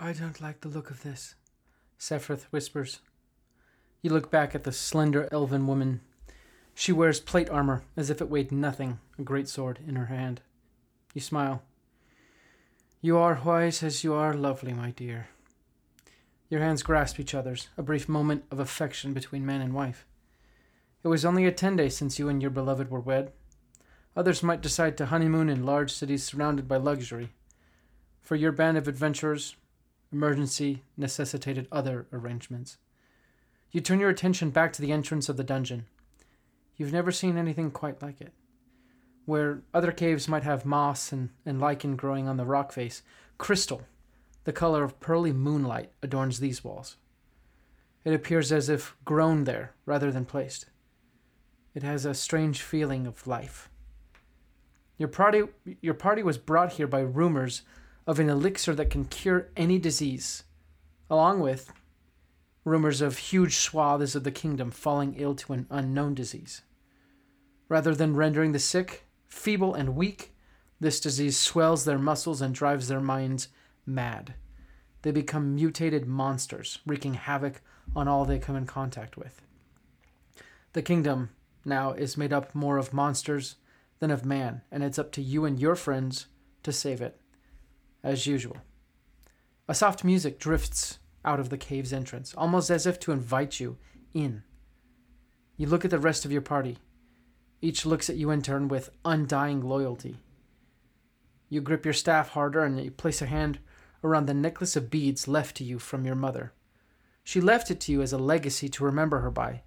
I don't like the look of this, Sephrith whispers. You look back at the slender elven woman. She wears plate armor as if it weighed nothing, a great sword in her hand. You smile. You are wise as you are lovely, my dear. Your hands grasp each other's, a brief moment of affection between man and wife. It was only a ten days since you and your beloved were wed. Others might decide to honeymoon in large cities surrounded by luxury. For your band of adventurers, emergency necessitated other arrangements. You turn your attention back to the entrance of the dungeon. You've never seen anything quite like it. Where other caves might have moss and, and lichen growing on the rock face, crystal the color of pearly moonlight adorns these walls. It appears as if grown there rather than placed. It has a strange feeling of life. Your party, your party was brought here by rumors of an elixir that can cure any disease, along with rumors of huge swaths of the kingdom falling ill to an unknown disease. Rather than rendering the sick feeble and weak, this disease swells their muscles and drives their minds mad. They become mutated monsters, wreaking havoc on all they come in contact with. The kingdom now is made up more of monsters than of man, and it's up to you and your friends to save it, as usual. A soft music drifts out of the cave's entrance, almost as if to invite you in. You look at the rest of your party. Each looks at you in turn with undying loyalty. You grip your staff harder and you place a hand around the necklace of beads left to you from your mother. She left it to you as a legacy to remember her by.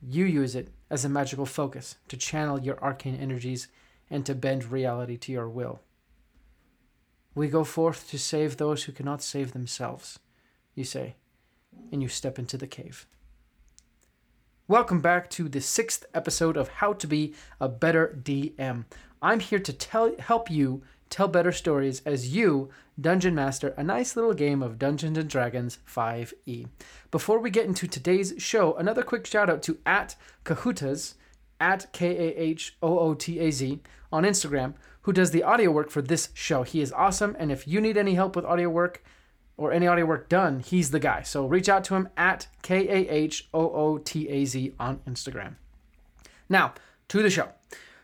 You use it as a magical focus to channel your arcane energies and to bend reality to your will. We go forth to save those who cannot save themselves, you say, and you step into the cave. Welcome back to the sixth episode of How to Be a Better DM. I'm here to tell help you tell better stories as you dungeon master a nice little game of Dungeons and Dragons 5e. Before we get into today's show, another quick shout out to at Kahootaz, at K A H O O T A Z on Instagram, who does the audio work for this show. He is awesome, and if you need any help with audio work or any audio work done, he's the guy. So reach out to him at K A H O O T A Z on Instagram. Now, to the show.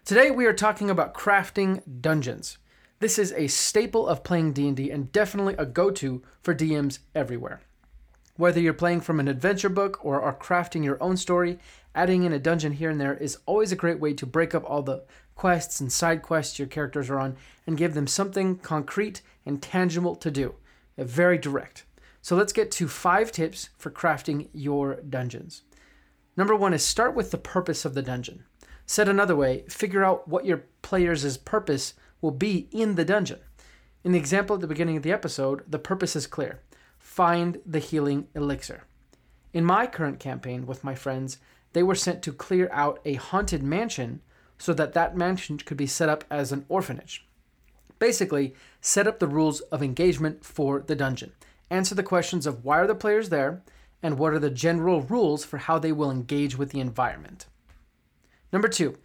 Today we are talking about crafting dungeons. This is a staple of playing D&D and definitely a go-to for DMs everywhere. Whether you're playing from an adventure book or are crafting your own story, adding in a dungeon here and there is always a great way to break up all the quests and side quests your characters are on and give them something concrete and tangible to do. Very direct. So let's get to five tips for crafting your dungeons. Number one is start with the purpose of the dungeon. Said another way, figure out what your players' purpose will be in the dungeon. In the example at the beginning of the episode, the purpose is clear find the healing elixir. In my current campaign with my friends, they were sent to clear out a haunted mansion so that that mansion could be set up as an orphanage. Basically, set up the rules of engagement for the dungeon. Answer the questions of why are the players there and what are the general rules for how they will engage with the environment. Number 2,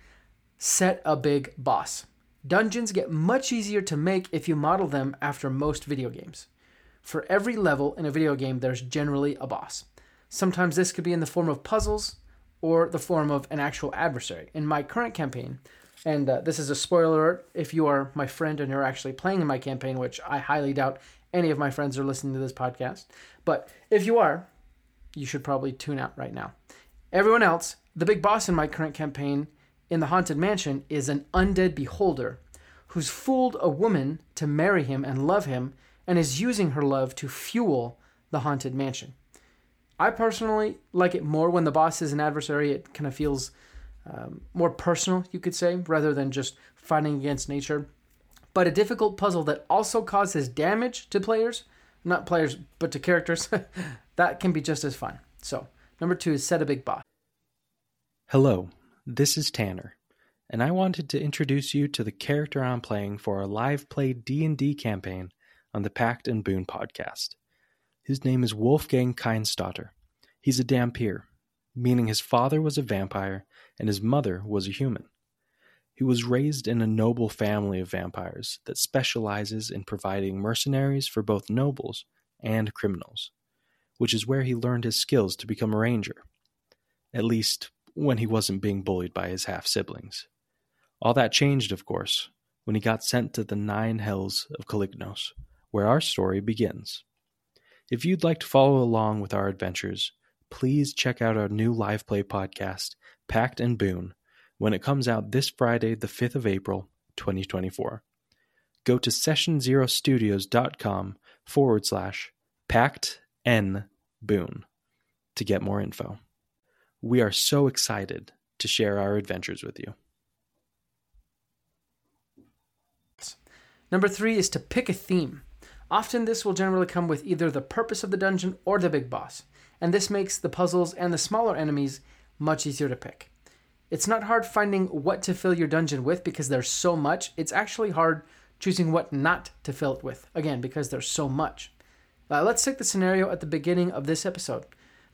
set a big boss. Dungeons get much easier to make if you model them after most video games. For every level in a video game, there's generally a boss. Sometimes this could be in the form of puzzles or the form of an actual adversary. In my current campaign, and uh, this is a spoiler if you are my friend and you're actually playing in my campaign, which I highly doubt any of my friends are listening to this podcast. But if you are, you should probably tune out right now. Everyone else, the big boss in my current campaign in the Haunted Mansion is an undead beholder who's fooled a woman to marry him and love him and is using her love to fuel the Haunted Mansion. I personally like it more when the boss is an adversary. It kind of feels um, more personal, you could say, rather than just fighting against nature. But a difficult puzzle that also causes damage to players, not players, but to characters, that can be just as fun. So, number two is set a big boss. Hello, this is Tanner, and I wanted to introduce you to the character I'm playing for our live play D&D campaign on the Pact and Boon podcast. His name is Wolfgang Keinstotter. He's a Dhampir, meaning his father was a vampire and his mother was a human. He was raised in a noble family of vampires that specializes in providing mercenaries for both nobles and criminals, which is where he learned his skills to become a ranger. At least, when he wasn't being bullied by his half siblings. All that changed, of course, when he got sent to the nine hells of Calignos, where our story begins. If you'd like to follow along with our adventures, please check out our new live play podcast, Pact and Boon, when it comes out this Friday, the 5th of April, 2024. Go to sessionzerostudios.com forward slash pact n boon to get more info. We are so excited to share our adventures with you. Number three is to pick a theme. Often this will generally come with either the purpose of the dungeon or the big boss, and this makes the puzzles and the smaller enemies much easier to pick. It's not hard finding what to fill your dungeon with because there's so much. It's actually hard choosing what not to fill it with, again, because there's so much. Uh, let's take the scenario at the beginning of this episode.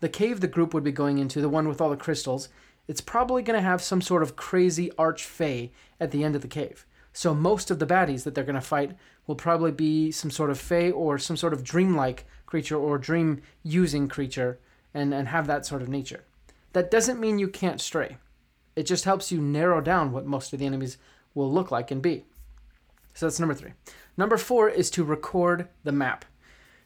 The cave the group would be going into, the one with all the crystals, it's probably going to have some sort of crazy arch archfey at the end of the cave. So most of the baddies that they're going to fight will probably be some sort of fey or some sort of dreamlike creature or dream using creature and, and have that sort of nature. That doesn't mean you can't stray. It just helps you narrow down what most of the enemies will look like and be. So that's number three. Number four is to record the map.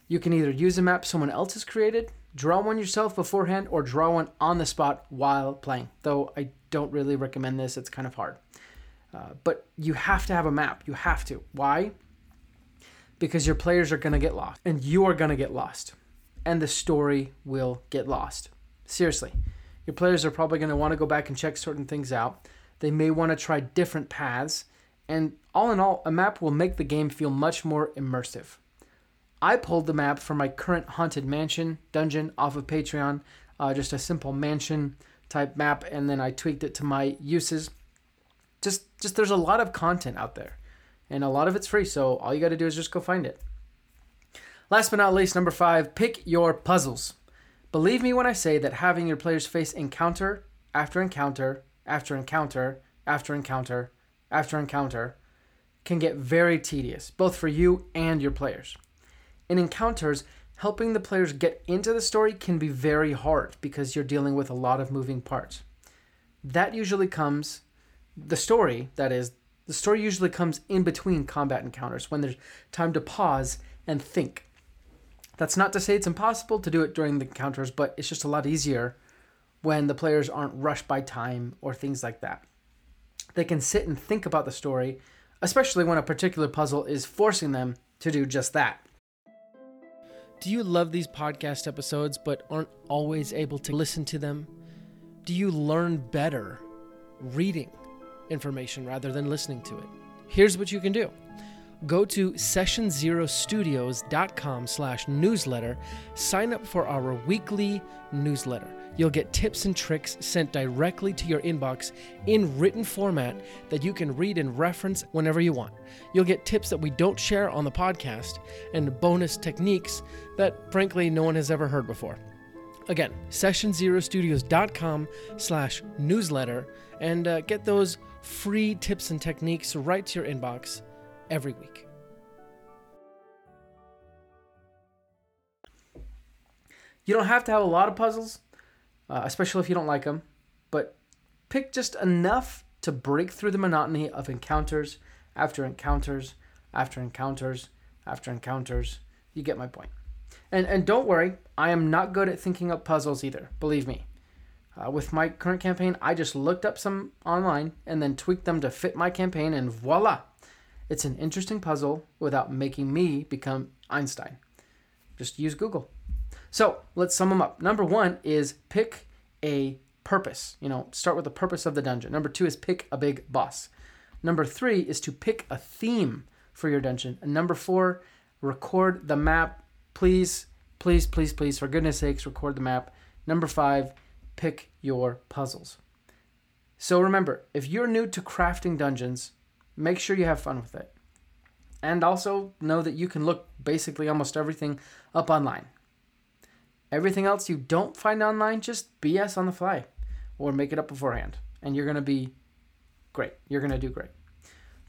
You can either use a map someone else has created, draw one yourself beforehand, or draw one on the spot while playing. Though I don't really recommend this, it's kind of hard. Uh, but you have to have a map. You have to. Why? Because your players are going to get lost, and you are going to get lost, and the story will get lost. Seriously. Your players are probably going to want to go back and check certain things out. They may want to try different paths, and all in all, a map will make the game feel much more immersive. I pulled the map for my current Haunted Mansion dungeon off of Patreon, uh, just a simple mansion type map, and then I tweaked it to my uses just just there's a lot of content out there and a lot of it's free so all you got to do is just go find it. Last but not least number five pick your puzzles. Believe me when i say that having your players face encounter after encounter after encounter after encounter after encounter can get very tedious both for you and your players. In encounters helping the players get into the story can be very hard because you're dealing with a lot of moving parts. That usually comes the story, that is, the story usually comes in between combat encounters when there's time to pause and think. That's not to say it's impossible to do it during the encounters, but it's just a lot easier when the players aren't rushed by time or things like that. They can sit and think about the story, especially when a particular puzzle is forcing them to do just that. Do you love these podcast episodes but aren't always able to listen to them? Do you learn better reading? Information rather than listening to it. Here's what you can do. Go to sessionzerostudios.com slash newsletter. Sign up for our weekly newsletter. You'll get tips and tricks sent directly to your inbox in written format that you can read and reference whenever you want. You'll get tips that we don't share on the podcast and bonus techniques that, frankly, no one has ever heard before. Again, sessionzerostudios.com slash newsletter and uh, get those free tips and techniques right to your inbox every week. You don't have to have a lot of puzzles, uh, especially if you don't like them, but pick just enough to break through the monotony of encounters after encounters after encounters after encounters. You get my point. And and don't worry, I am not good at thinking up puzzles either. Believe me. Uh, with my current campaign, I just looked up some online and then tweaked them to fit my campaign, and voila! It's an interesting puzzle without making me become Einstein. Just use Google. So let's sum them up. Number one is pick a purpose. You know, start with the purpose of the dungeon. Number two is pick a big boss. Number three is to pick a theme for your dungeon. And number four, record the map. Please, please, please, please, for goodness sakes, record the map. Number five, pick your puzzles. So remember, if you're new to crafting dungeons, make sure you have fun with it. And also know that you can look basically almost everything up online. Everything else you don't find online, just BS on the fly or make it up beforehand. And you're going to be great. You're going to do great.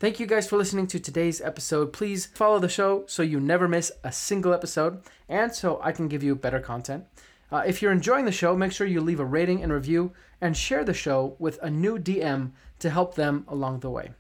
Thank you guys for listening to today's episode. Please follow the show so you never miss a single episode and so I can give you better content. Uh, if you're enjoying the show, make sure you leave a rating and review and share the show with a new DM to help them along the way.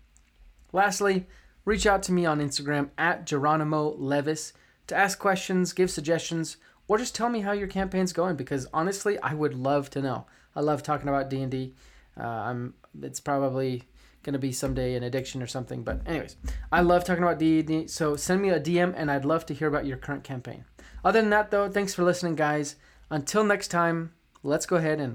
Lastly, reach out to me on Instagram at Geronimo Levis to ask questions, give suggestions, or just tell me how your campaign's going because honestly, I would love to know. I love talking about D&D. Uh, I'm it's probably going to be someday an addiction or something, but anyways, I love talking about D&D, so send me a DM and I'd love to hear about your current campaign. Other than that though, thanks for listening guys. Until next time, let's go ahead and